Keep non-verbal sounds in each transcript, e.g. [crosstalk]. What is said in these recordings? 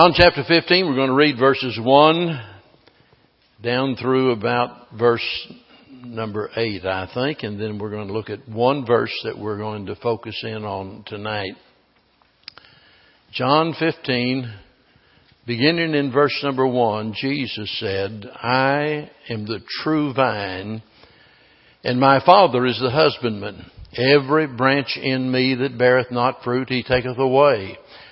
John chapter 15, we're going to read verses 1 down through about verse number 8, I think, and then we're going to look at one verse that we're going to focus in on tonight. John 15, beginning in verse number 1, Jesus said, I am the true vine, and my Father is the husbandman. Every branch in me that beareth not fruit, he taketh away.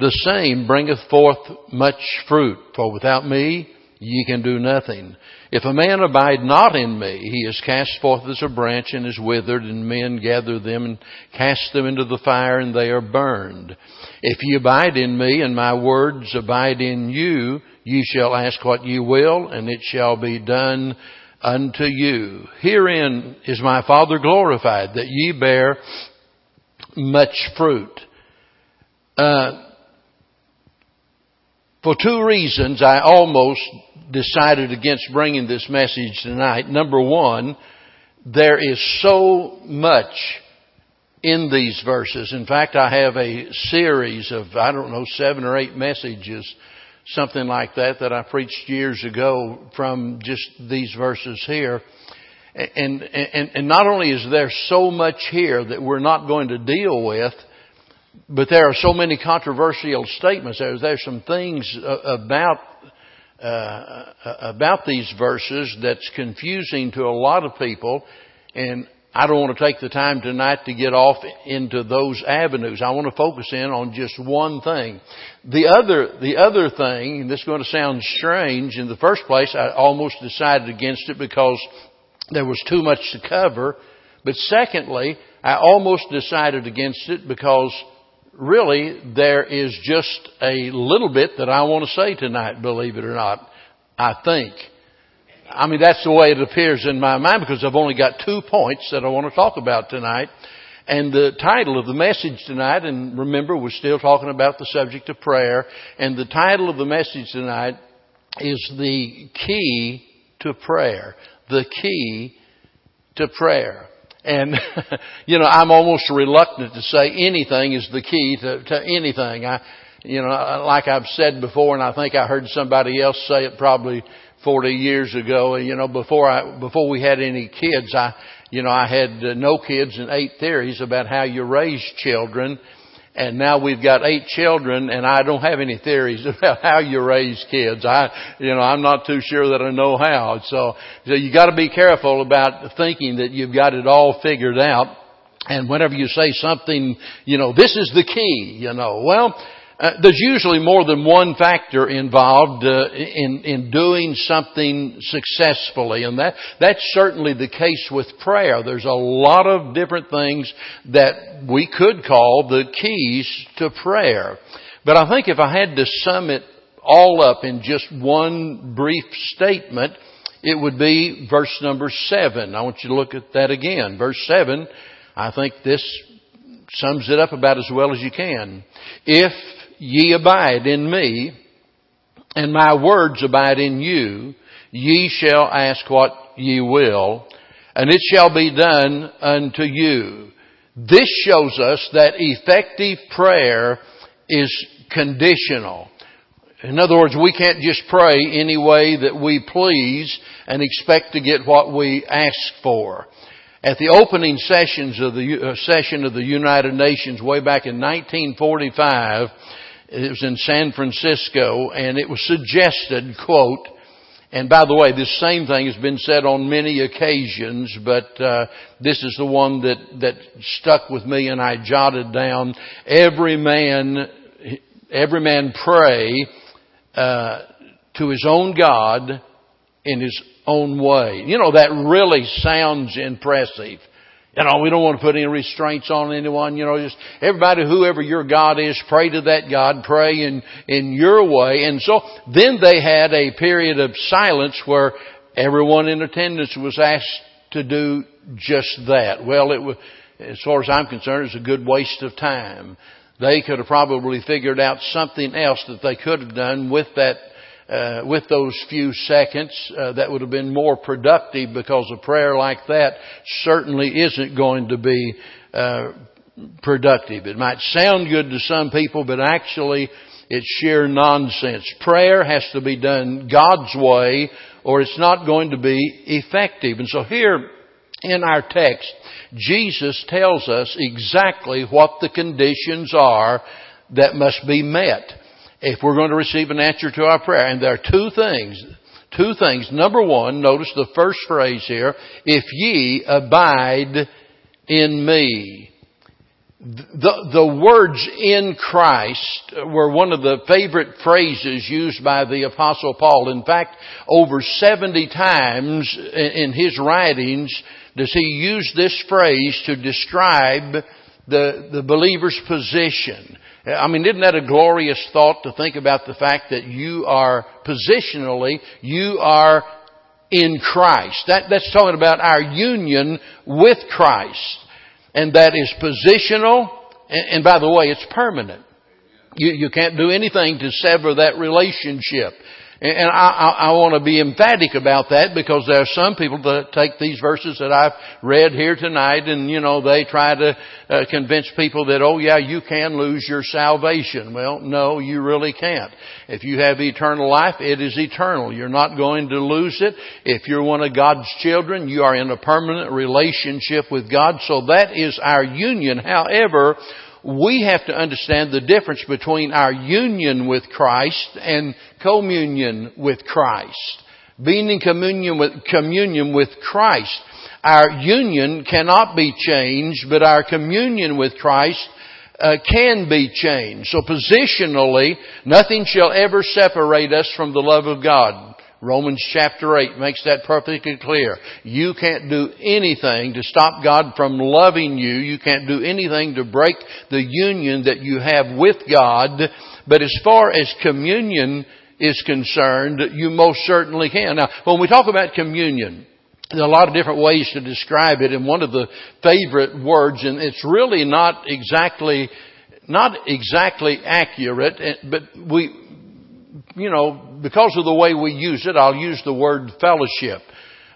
the same bringeth forth much fruit. For without me ye can do nothing. If a man abide not in me, he is cast forth as a branch and is withered, and men gather them and cast them into the fire, and they are burned. If ye abide in me, and my words abide in you, ye shall ask what ye will, and it shall be done unto you. Herein is my Father glorified, that ye bear much fruit. Uh, for two reasons, I almost decided against bringing this message tonight. Number one, there is so much in these verses. In fact, I have a series of, I don't know, seven or eight messages, something like that, that I preached years ago from just these verses here. And, and, and not only is there so much here that we're not going to deal with, but there are so many controversial statements. There's, there's some things about uh, about these verses that's confusing to a lot of people, and I don't want to take the time tonight to get off into those avenues. I want to focus in on just one thing. The other, the other thing, and this is going to sound strange, in the first place, I almost decided against it because there was too much to cover. But secondly, I almost decided against it because really there is just a little bit that I want to say tonight, believe it or not. I think. I mean, that's the way it appears in my mind because I've only got two points that I want to talk about tonight. And the title of the message tonight, and remember, we're still talking about the subject of prayer, and the title of the message tonight is The Key to Prayer. The Key to Prayer. And, [laughs] you know, I'm almost reluctant to say anything is the key to, to anything. I, you know, like I've said before, and I think I heard somebody else say it probably 40 years ago, you know, before I, before we had any kids, I, you know, I had uh, no kids and eight theories about how you raise children. And now we've got eight children and I don't have any theories [laughs] about how you raise kids. I, you know, I'm not too sure that I know how. So, so you gotta be careful about thinking that you've got it all figured out. And whenever you say something, you know, this is the key, you know, well, uh, there's usually more than one factor involved uh, in in doing something successfully, and that that's certainly the case with prayer. There's a lot of different things that we could call the keys to prayer. But I think if I had to sum it all up in just one brief statement, it would be verse number seven. I want you to look at that again. Verse seven, I think this sums it up about as well as you can. If ye abide in me, and my words abide in you, ye shall ask what ye will, and it shall be done unto you. This shows us that effective prayer is conditional. In other words, we can't just pray any way that we please and expect to get what we ask for. At the opening sessions of the uh, session of the United Nations way back in 1945, it was in San Francisco and it was suggested, quote, and by the way, this same thing has been said on many occasions, but uh, this is the one that that stuck with me, and I jotted down. Every man, every man pray uh, to his own God in his own way. You know that really sounds impressive. You oh, know, we don't want to put any restraints on anyone. You know, just everybody, whoever your God is, pray to that God, pray in, in your way. And so then they had a period of silence where everyone in attendance was asked to do just that. Well, it was, as far as I'm concerned, it's a good waste of time. They could have probably figured out something else that they could have done with that uh, with those few seconds uh, that would have been more productive because a prayer like that certainly isn't going to be uh, productive. It might sound good to some people, but actually it's sheer nonsense. Prayer has to be done God's way or it's not going to be effective. And so here in our text, Jesus tells us exactly what the conditions are that must be met if we're going to receive an answer to our prayer. And there are two things. Two things. Number one, notice the first phrase here, if ye abide in me. The, the words in Christ were one of the favorite phrases used by the apostle Paul. In fact, over 70 times in his writings does he use this phrase to describe the, the believer's position. I mean, isn't that a glorious thought to think about the fact that you are positionally, you are in Christ. That, that's talking about our union with Christ. And that is positional, and, and by the way, it's permanent. You, you can't do anything to sever that relationship. And I, I, I want to be emphatic about that because there are some people that take these verses that I've read here tonight and, you know, they try to uh, convince people that, oh yeah, you can lose your salvation. Well, no, you really can't. If you have eternal life, it is eternal. You're not going to lose it. If you're one of God's children, you are in a permanent relationship with God. So that is our union. However, we have to understand the difference between our union with Christ and communion with Christ. Being in communion with, communion with Christ. Our union cannot be changed, but our communion with Christ uh, can be changed. So positionally, nothing shall ever separate us from the love of God. Romans chapter 8 makes that perfectly clear. You can't do anything to stop God from loving you. You can't do anything to break the union that you have with God. But as far as communion is concerned, you most certainly can. Now, when we talk about communion, there are a lot of different ways to describe it, and one of the favorite words, and it's really not exactly, not exactly accurate, but we, you know, because of the way we use it, I'll use the word fellowship.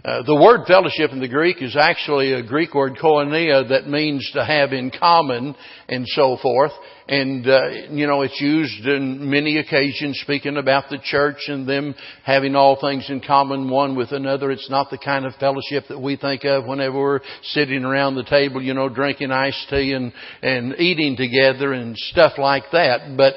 Uh, the word fellowship in the Greek is actually a Greek word koinonia that means to have in common and so forth. And, uh, you know, it's used in many occasions speaking about the church and them having all things in common one with another. It's not the kind of fellowship that we think of whenever we're sitting around the table, you know, drinking iced tea and, and eating together and stuff like that. But,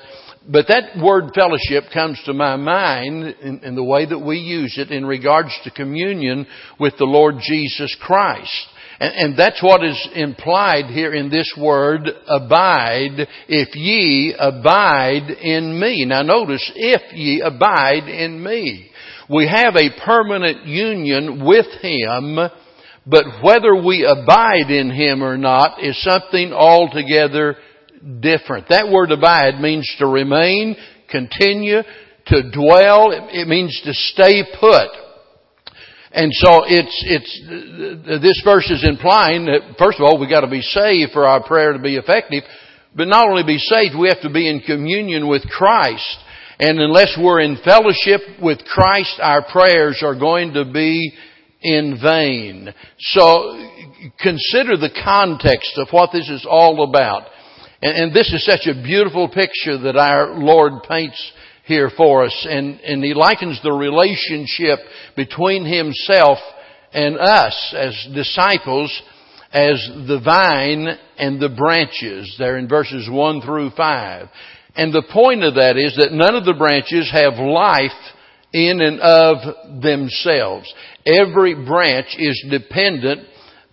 but that word fellowship comes to my mind in, in, the way that we use it in regards to communion with the Lord Jesus Christ. And, and that's what is implied here in this word, abide, if ye abide in me. Now notice, if ye abide in me. We have a permanent union with Him, but whether we abide in Him or not is something altogether different. That word abide means to remain, continue, to dwell. It means to stay put. And so it's, it's, this verse is implying that first of all we've gotta be saved for our prayer to be effective, but not only be saved, we have to be in communion with Christ. And unless we're in fellowship with Christ, our prayers are going to be in vain. So consider the context of what this is all about. And, and this is such a beautiful picture that our Lord paints here for us. And, and He likens the relationship between Himself and us as disciples as the vine and the branches there in verses 1 through 5. And the point of that is that none of the branches have life in and of themselves. Every branch is dependent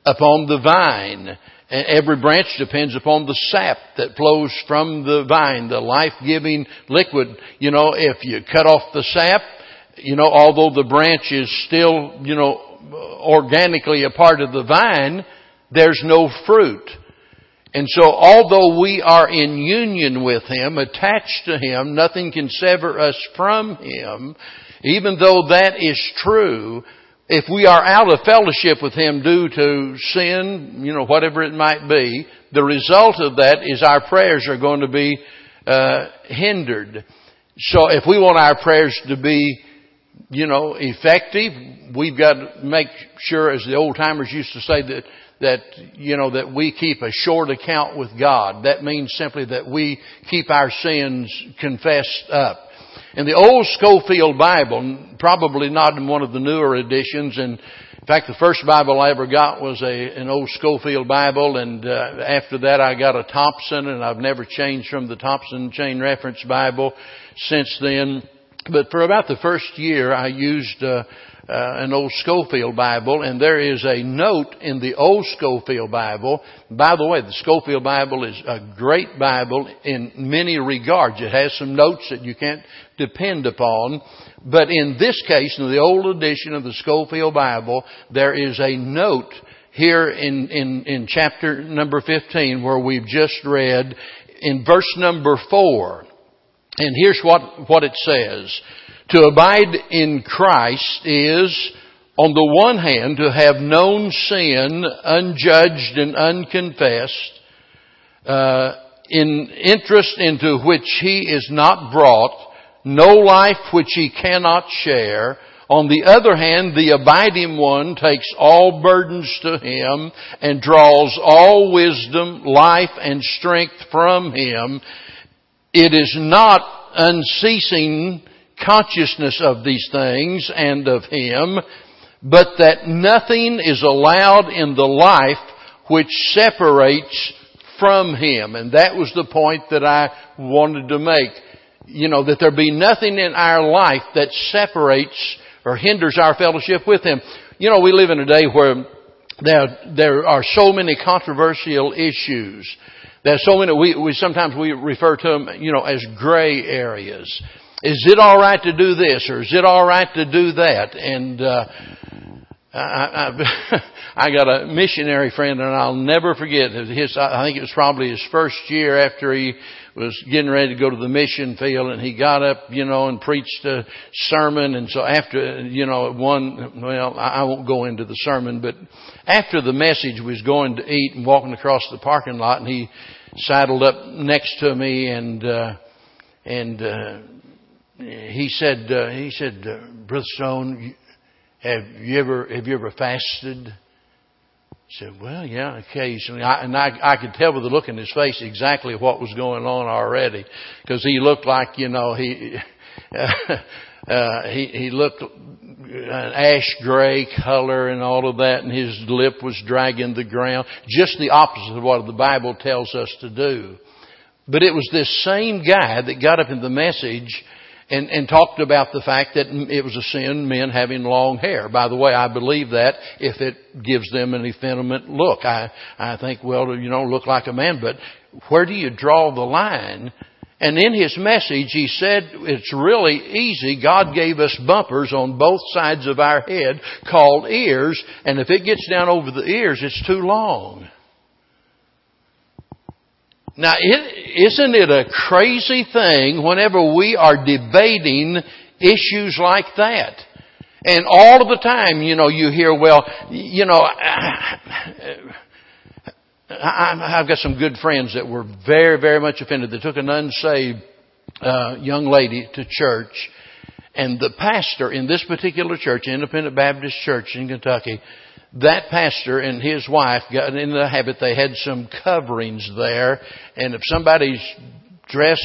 upon the vine. Every branch depends upon the sap that flows from the vine, the life-giving liquid. You know, if you cut off the sap, you know, although the branch is still, you know, organically a part of the vine, there's no fruit. And so although we are in union with Him, attached to Him, nothing can sever us from Him, even though that is true, if we are out of fellowship with Him due to sin, you know, whatever it might be, the result of that is our prayers are going to be uh, hindered. So if we want our prayers to be, you know, effective, we've got to make sure, as the old timers used to say, that that, you know, that we keep a short account with God. That means simply that we keep our sins confessed up. In the old Scofield Bible, probably not in one of the newer editions, and in fact, the first Bible I ever got was a, an old Scofield Bible, and uh, after that I got a Thompson, and I've never changed from the Thompson Chain Reference Bible since then. But for about the first year, I used uh, Uh, an old Scofield Bible, and there is a note in the old Scofield Bible. By the way, the Scofield Bible is a great Bible in many regards. It has some notes that you can't depend upon. But in this case, in the old edition of the Scofield Bible, there is a note here in, in, in chapter number 15 where we've just read in verse number 4. And here's what, what it says. To abide in Christ is, on the one hand, to have known sin unjudged and unconfessed, uh, in interest into which he is not brought, no life which he cannot share. On the other hand, the abiding one takes all burdens to him and draws all wisdom, life, and strength from him. It is not unceasing consciousness of these things and of Him, but that nothing is allowed in the life which separates from Him. And that was the point that I wanted to make. You know, that there be nothing in our life that separates or hinders our fellowship with Him. You know, we live in a day where there, there are so many controversial issues. There are so many, we, we sometimes we refer to them, you know, as gray areas. Is it all right to do this or is it all right to do that? And uh, I, I, I [laughs] got a missionary friend, and I'll never forget his. I think it was probably his first year after he was getting ready to go to the mission field, and he got up, you know, and preached a sermon. And so after, you know, one, well, I won't go into the sermon, but after the message was going to eat and walking across the parking lot, and he saddled up next to me and. uh and uh, he said, uh, he said, uh, Brother Stone, have you ever, have you ever fasted? I said, well, yeah, occasionally. I, and I, I could tell with the look in his face exactly what was going on already. Because he looked like, you know, he, [laughs] uh, he, he looked an ash gray color and all of that, and his lip was dragging the ground. Just the opposite of what the Bible tells us to do. But it was this same guy that got up in the message and, and talked about the fact that it was a sin men having long hair. By the way, I believe that if it gives them an effeminate look. I, I think, well, you know, look like a man, but where do you draw the line? And in his message, he said it's really easy. God gave us bumpers on both sides of our head called ears, and if it gets down over the ears, it's too long. Now, is isn't it a crazy thing whenever we are debating issues like that? And all of the time, you know, you hear, well, you know, I've got some good friends that were very, very much offended. They took an unsaved uh, young lady to church, and the pastor in this particular church, Independent Baptist Church in Kentucky, that pastor and his wife got in the habit they had some coverings there, and if somebody's dress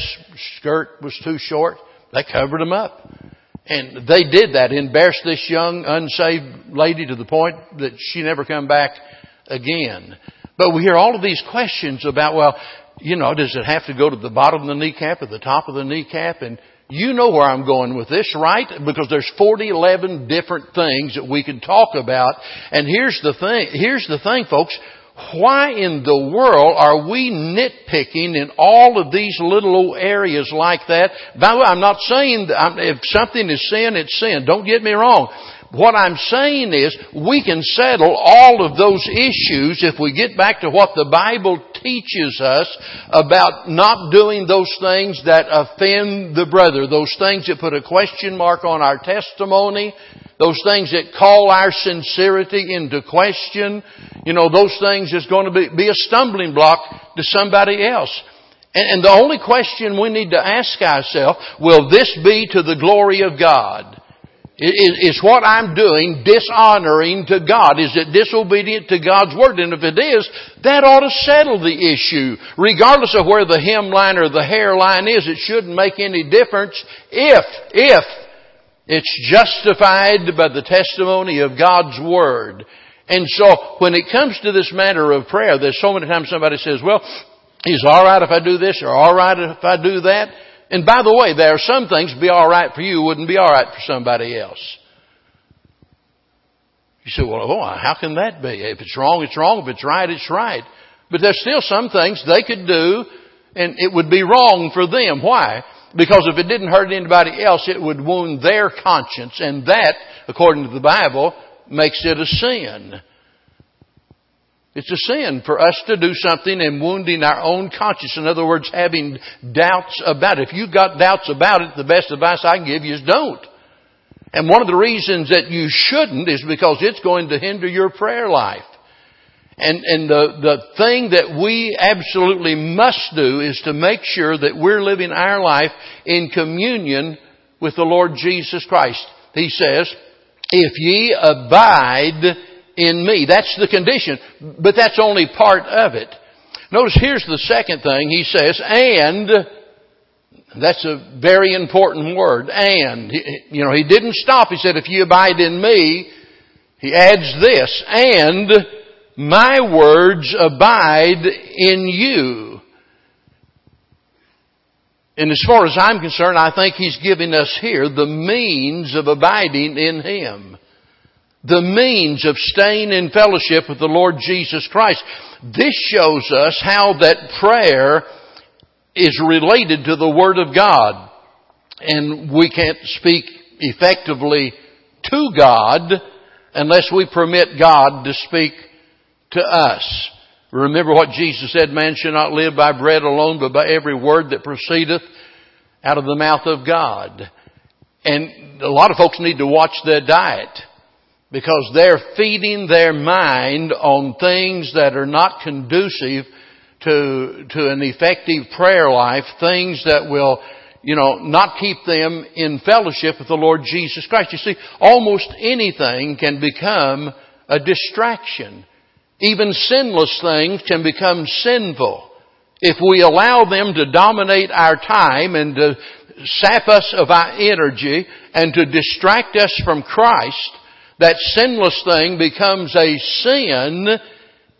skirt was too short, they covered them up. And they did that, embarrassed this young unsaved lady to the point that she never come back again. But we hear all of these questions about, well, you know, does it have to go to the bottom of the kneecap or the top of the kneecap? And you know where I'm going with this, right? Because there's 40, 11 different things that we can talk about. And here's the thing, here's the thing, folks. why in the world are we nitpicking in all of these little old areas like that? By the way, I'm not saying that if something is sin, it's sin. Don't get me wrong. What I'm saying is we can settle all of those issues if we get back to what the Bible teaches us about not doing those things that offend the brother, those things that put a question mark on our testimony, those things that call our sincerity into question, you know, those things is going to be, be a stumbling block to somebody else. And, and the only question we need to ask ourselves, will this be to the glory of God? Is, is what I'm doing dishonoring to God? Is it disobedient to God's Word? And if it is, that ought to settle the issue. Regardless of where the hemline or the hairline is, it shouldn't make any difference if, if it's justified by the testimony of God's Word. And so, when it comes to this matter of prayer, there's so many times somebody says, well, is alright if I do this or alright if I do that? And by the way, there are some things be alright for you wouldn't be alright for somebody else. You say, well, oh, how can that be? If it's wrong, it's wrong. If it's right, it's right. But there's still some things they could do and it would be wrong for them. Why? Because if it didn't hurt anybody else, it would wound their conscience. And that, according to the Bible, makes it a sin. It's a sin for us to do something and wounding our own conscience. In other words, having doubts about it. If you've got doubts about it, the best advice I can give you is don't. And one of the reasons that you shouldn't is because it's going to hinder your prayer life. And, and the, the thing that we absolutely must do is to make sure that we're living our life in communion with the Lord Jesus Christ. He says, if ye abide in me. That's the condition, but that's only part of it. Notice here's the second thing he says, and, that's a very important word, and. You know, he didn't stop. He said, if you abide in me, he adds this, and my words abide in you. And as far as I'm concerned, I think he's giving us here the means of abiding in him the means of staying in fellowship with the Lord Jesus Christ. This shows us how that prayer is related to the Word of God. And we can't speak effectively to God unless we permit God to speak to us. Remember what Jesus said, man shall not live by bread alone, but by every word that proceedeth out of the mouth of God. And a lot of folks need to watch their diet because they're feeding their mind on things that are not conducive to, to an effective prayer life, things that will, you know, not keep them in fellowship with the Lord Jesus Christ. You see, almost anything can become a distraction. Even sinless things can become sinful if we allow them to dominate our time and to sap us of our energy and to distract us from Christ that sinless thing becomes a sin,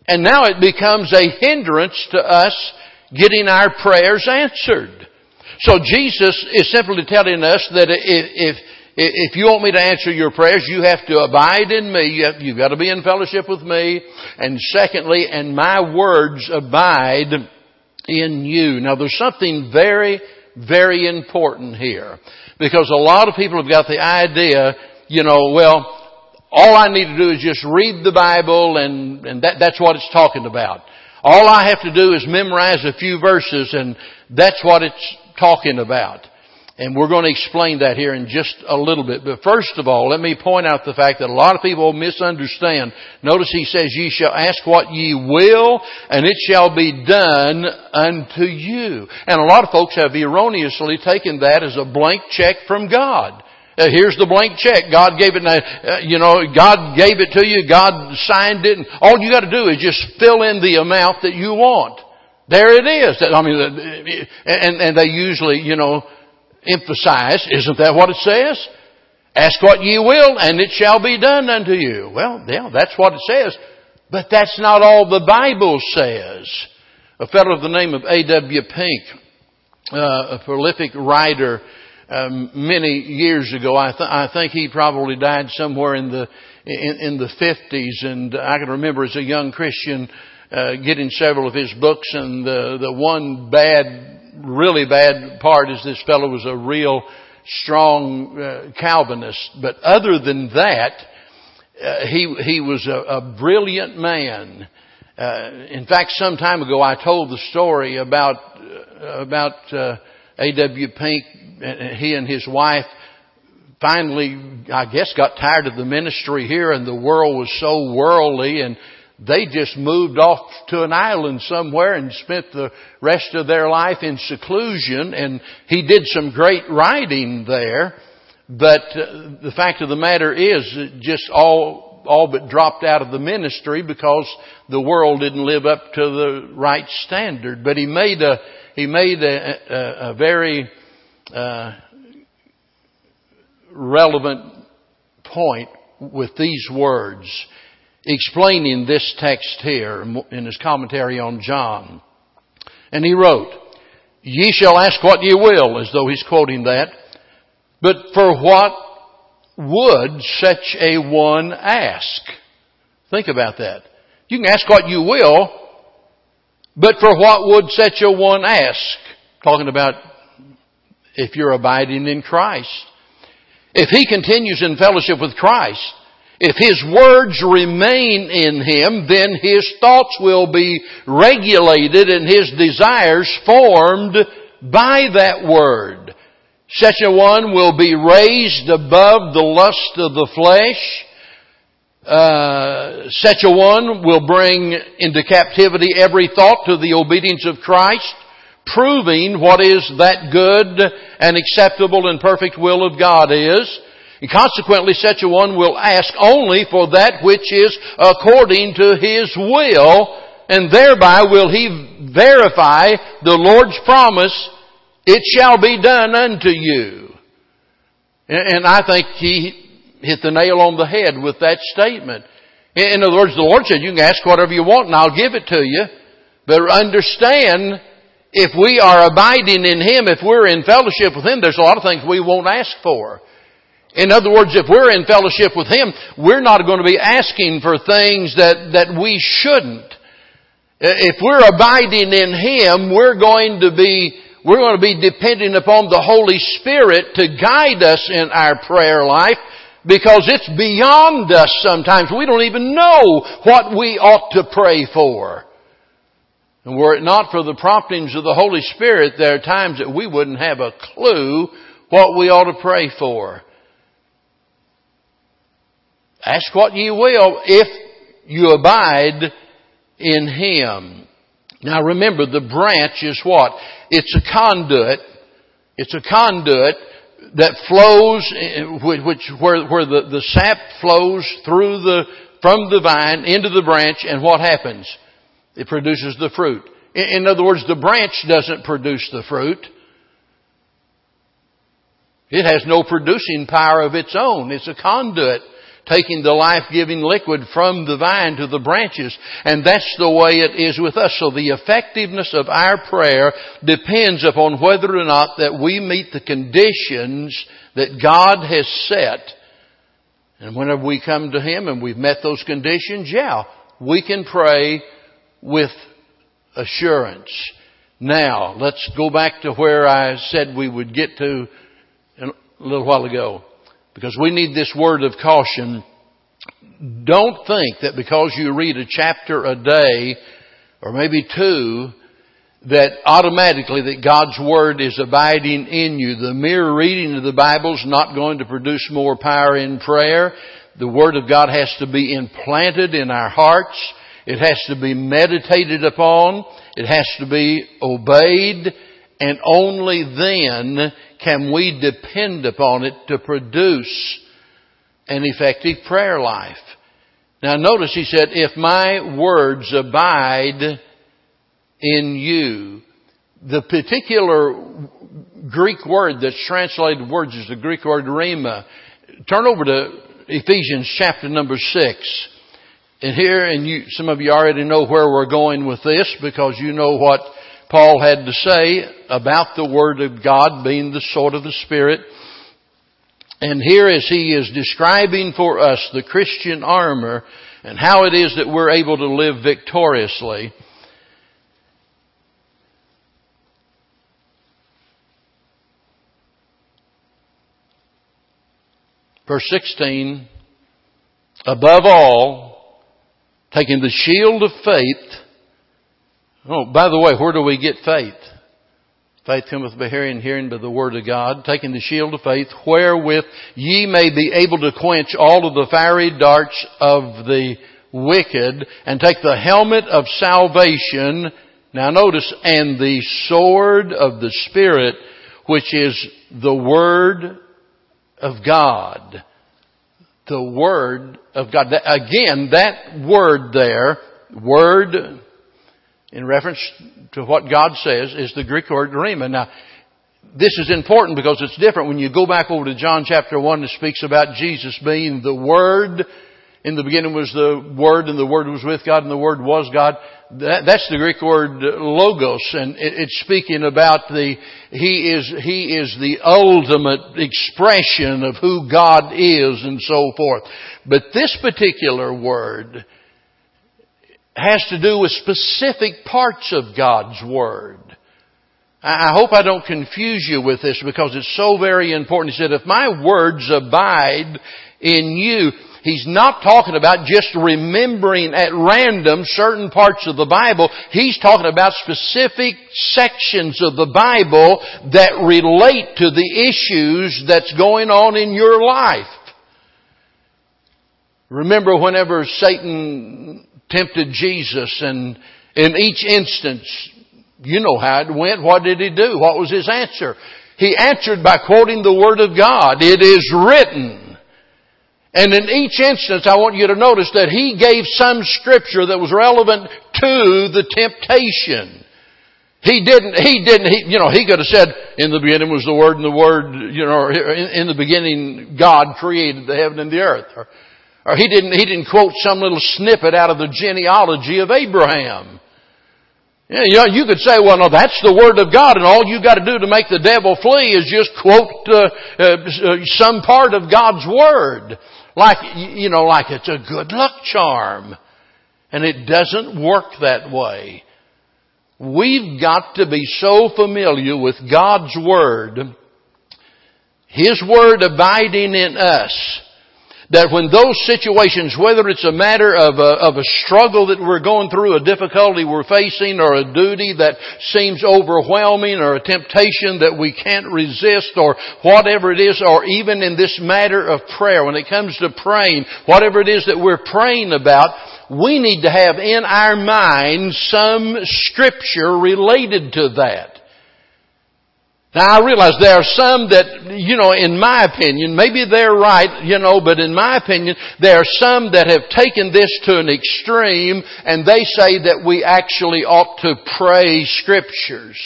and now it becomes a hindrance to us getting our prayers answered. So Jesus is simply telling us that if, if, if you want me to answer your prayers, you have to abide in me. You have, you've got to be in fellowship with me. And secondly, and my words abide in you. Now there's something very, very important here. Because a lot of people have got the idea, you know, well, all I need to do is just read the Bible and, and that, that's what it's talking about. All I have to do is memorize a few verses and that's what it's talking about. And we're going to explain that here in just a little bit. But first of all, let me point out the fact that a lot of people misunderstand. Notice he says, ye shall ask what ye will, and it shall be done unto you. And a lot of folks have erroneously taken that as a blank check from God. Uh, here's the blank check. God gave it, uh, you know, God gave it to you. God signed it. And all you got to do is just fill in the amount that you want. There it is. I mean, and, and they usually, you know, emphasize, isn't that what it says? Ask what ye will and it shall be done unto you. Well, yeah, that's what it says. But that's not all the Bible says. A fellow of the name of A.W. Pink, uh, a prolific writer, um, many years ago. I, th- I think he probably died somewhere in the in, in the fifties, and I can remember as a young Christian uh, getting several of his books, and the the one bad, really bad part is this fellow was a real strong uh, Calvinist. But other than that, uh, he he was a, a brilliant man. Uh, in fact, some time ago, I told the story about uh, about uh, A.W. Pink. He and his wife finally, I guess, got tired of the ministry here, and the world was so worldly, and they just moved off to an island somewhere and spent the rest of their life in seclusion. And he did some great writing there, but uh, the fact of the matter is, it just all all but dropped out of the ministry because the world didn't live up to the right standard. But he made a he made a, a, a very uh, relevant point with these words, explaining this text here in his commentary on John. And he wrote, Ye shall ask what ye will, as though he's quoting that. But for what would such a one ask? Think about that. You can ask what you will, but for what would such a one ask? Talking about if you're abiding in Christ. If he continues in fellowship with Christ, if his words remain in him, then his thoughts will be regulated and his desires formed by that word. Such a one will be raised above the lust of the flesh. Uh, such a one will bring into captivity every thought to the obedience of Christ, proving what is that good and acceptable and perfect will of God is. And consequently, such a one will ask only for that which is according to his will, and thereby will he verify the Lord's promise it shall be done unto you. And I think he hit the nail on the head with that statement. In other words, the Lord said, you can ask whatever you want and I'll give it to you. But understand, if we are abiding in Him, if we're in fellowship with Him, there's a lot of things we won't ask for. In other words, if we're in fellowship with Him, we're not going to be asking for things that, that we shouldn't. If we're abiding in Him, we're going to be we're going to be depending upon the Holy Spirit to guide us in our prayer life because it's beyond us sometimes. We don't even know what we ought to pray for. And were it not for the promptings of the Holy Spirit, there are times that we wouldn't have a clue what we ought to pray for. Ask what ye will if you abide in Him. Now remember, the branch is what? It's a conduit. It's a conduit that flows, which, where, where the, the sap flows through the, from the vine into the branch and what happens? It produces the fruit. In, in other words, the branch doesn't produce the fruit. It has no producing power of its own. It's a conduit taking the life-giving liquid from the vine to the branches. And that's the way it is with us. So the effectiveness of our prayer depends upon whether or not that we meet the conditions that God has set. And whenever we come to Him and we've met those conditions, yeah, we can pray with assurance. Now, let's go back to where I said we would get to a little while ago because we need this word of caution. Don't think that because you read a chapter a day, or maybe two, that automatically that God's Word is abiding in you. The mere reading of the Bible is not going to produce more power in prayer. The Word of God has to be implanted in our hearts. It has to be meditated upon. It has to be obeyed. And only then can we depend upon it to produce an effective prayer life. Now notice he said, if my words abide in you, the particular Greek word that's translated words is the Greek word rhema. Turn over to Ephesians chapter number six. And here, and you, some of you already know where we're going with this because you know what Paul had to say about the Word of God being the sword of the Spirit. And here as he is describing for us the Christian armor and how it is that we're able to live victoriously. Verse 16, above all, taking the shield of faith. Oh, by the way, where do we get faith? Faith cometh by hearing, hearing by the word of God, taking the shield of faith, wherewith ye may be able to quench all of the fiery darts of the wicked, and take the helmet of salvation, now notice, and the sword of the Spirit, which is the Word of God. The Word of God. Again, that word there, Word, in reference to what God says is the Greek word rhema. Now, this is important because it's different when you go back over to John chapter 1 it speaks about Jesus being the Word. In the beginning was the Word and the Word was with God and the Word was God. That, that's the Greek word uh, logos and it, it's speaking about the, He is, He is the ultimate expression of who God is and so forth. But this particular word has to do with specific parts of God's Word. I hope I don't confuse you with this because it's so very important. He said, if my words abide in you, He's not talking about just remembering at random certain parts of the Bible. He's talking about specific sections of the Bible that relate to the issues that's going on in your life. Remember whenever Satan tempted Jesus and in each instance, you know how it went. What did he do? What was his answer? He answered by quoting the Word of God. It is written. And in each instance, I want you to notice that he gave some scripture that was relevant to the temptation. He didn't, he didn't, he, you know, he could have said, in the beginning was the Word and the Word, you know, in, in the beginning God created the heaven and the earth. Or, or he didn't, he didn't quote some little snippet out of the genealogy of Abraham. You, know, you could say, well, no, that's the Word of God, and all you got to do to make the devil flee is just quote uh, uh, some part of God's Word, like you know, like it's a good luck charm, and it doesn't work that way. We've got to be so familiar with God's Word, His Word abiding in us, that when those situations, whether it's a matter of a, of a struggle that we're going through, a difficulty we're facing, or a duty that seems overwhelming, or a temptation that we can't resist, or whatever it is, or even in this matter of prayer, when it comes to praying, whatever it is that we're praying about, we need to have in our mind some scripture related to that. Now I realize there are some that, you know, in my opinion, maybe they're right, you know, but in my opinion, there are some that have taken this to an extreme and they say that we actually ought to pray scriptures.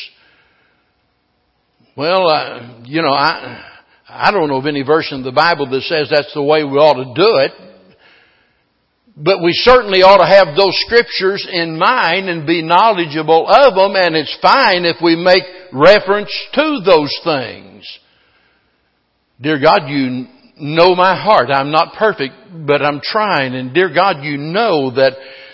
Well, uh, you know, I, I don't know of any verse in the Bible that says that's the way we ought to do it. But we certainly ought to have those scriptures in mind and be knowledgeable of them, and it's fine if we make reference to those things. Dear God, you know my heart. I'm not perfect, but I'm trying, and dear God, you know that,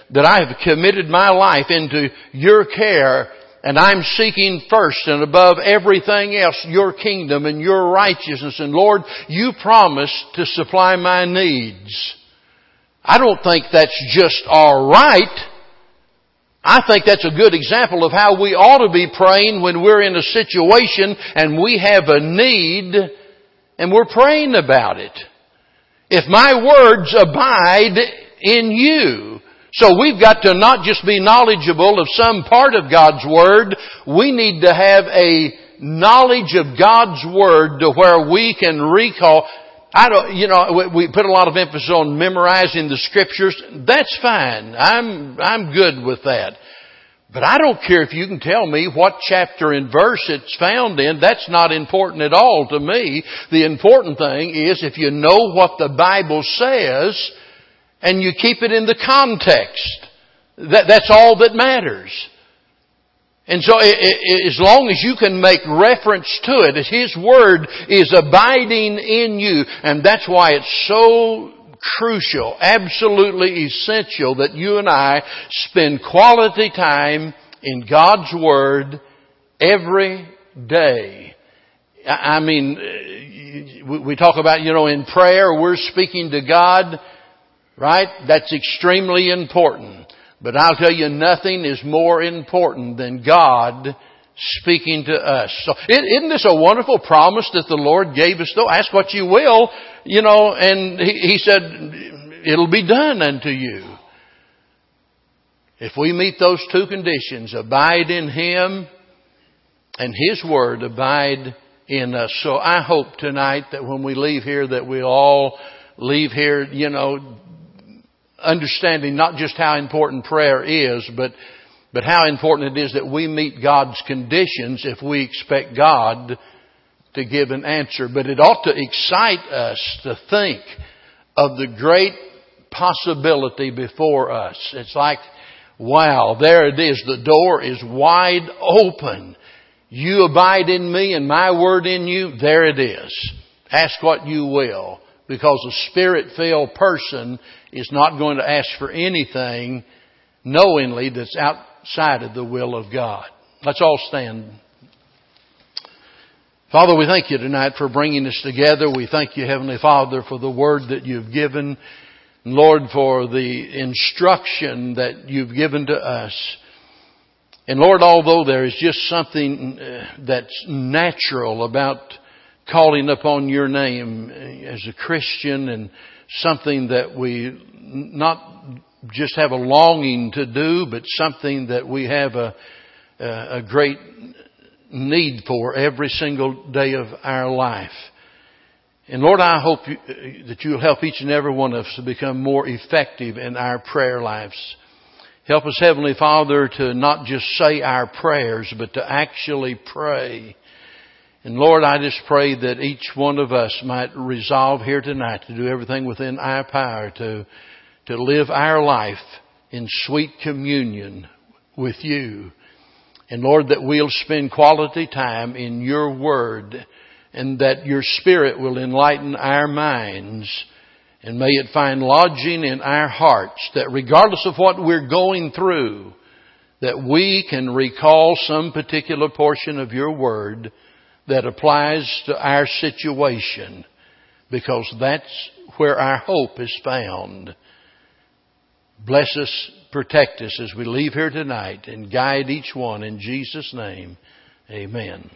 that I have committed my life into your care, and I'm seeking first and above everything else your kingdom and your righteousness, and Lord, you promised to supply my needs. I don't think that's just alright. I think that's a good example of how we ought to be praying when we're in a situation and we have a need and we're praying about it. If my words abide in you, so we've got to not just be knowledgeable of some part of God's Word, we need to have a knowledge of God's Word to where we can recall, I don't, you know, we put a lot of emphasis on memorizing the scriptures. That's fine. I'm, I'm good with that. But I don't care if you can tell me what chapter and verse it's found in. That's not important at all to me. The important thing is if you know what the Bible says and you keep it in the context. That, that's all that matters. And so as long as you can make reference to it, His Word is abiding in you. And that's why it's so crucial, absolutely essential that you and I spend quality time in God's Word every day. I mean, uh, we talk about, you know, in prayer, we're speaking to God, right? That's extremely important. But I'll tell you, nothing is more important than God speaking to us. So isn't this a wonderful promise that the Lord gave us though? Ask what you will, you know, and he, he said, it'll be done unto you. If we meet those two conditions, abide in Him and His Word abide in us. So I hope tonight that when we leave here that we all leave here, you know, understanding not just how important prayer is, but but how important it is that we meet God's conditions if we expect God to give an answer. But it ought to excite us to think of the great possibility before us. It's like, wow, there it is. The door is wide open. You abide in me and my word in you. There it is. Ask what you will. Because a spirit-filled person is not going to ask for anything knowingly that's outside of the will of God. Let's all stand. Father, we thank you tonight for bringing us together. We thank you, Heavenly Father, for the word that you've given. Lord, for the instruction that you've given to us. And Lord, although there is just something uh, that's natural about calling upon your name as a Christian and something that we not just have a longing to do, but something that we have a, a great need for every single day of our life. And Lord, I hope you, that you'll help each and every one of us to become more effective in our prayer lives. Help us, Heavenly Father, to not just say our prayers, but to actually pray. And Lord, I just pray that each one of us might resolve here tonight to do everything within our power to to live our life in sweet communion with you. And Lord, that we'll spend quality time in your word and that your spirit will enlighten our minds and may it find lodging in our hearts that regardless of what we're going through, that we can recall some particular portion of your word that applies to our situation because that's where our hope is found. Bless us, protect us as we leave here tonight, and guide each one in Jesus' name. Amen.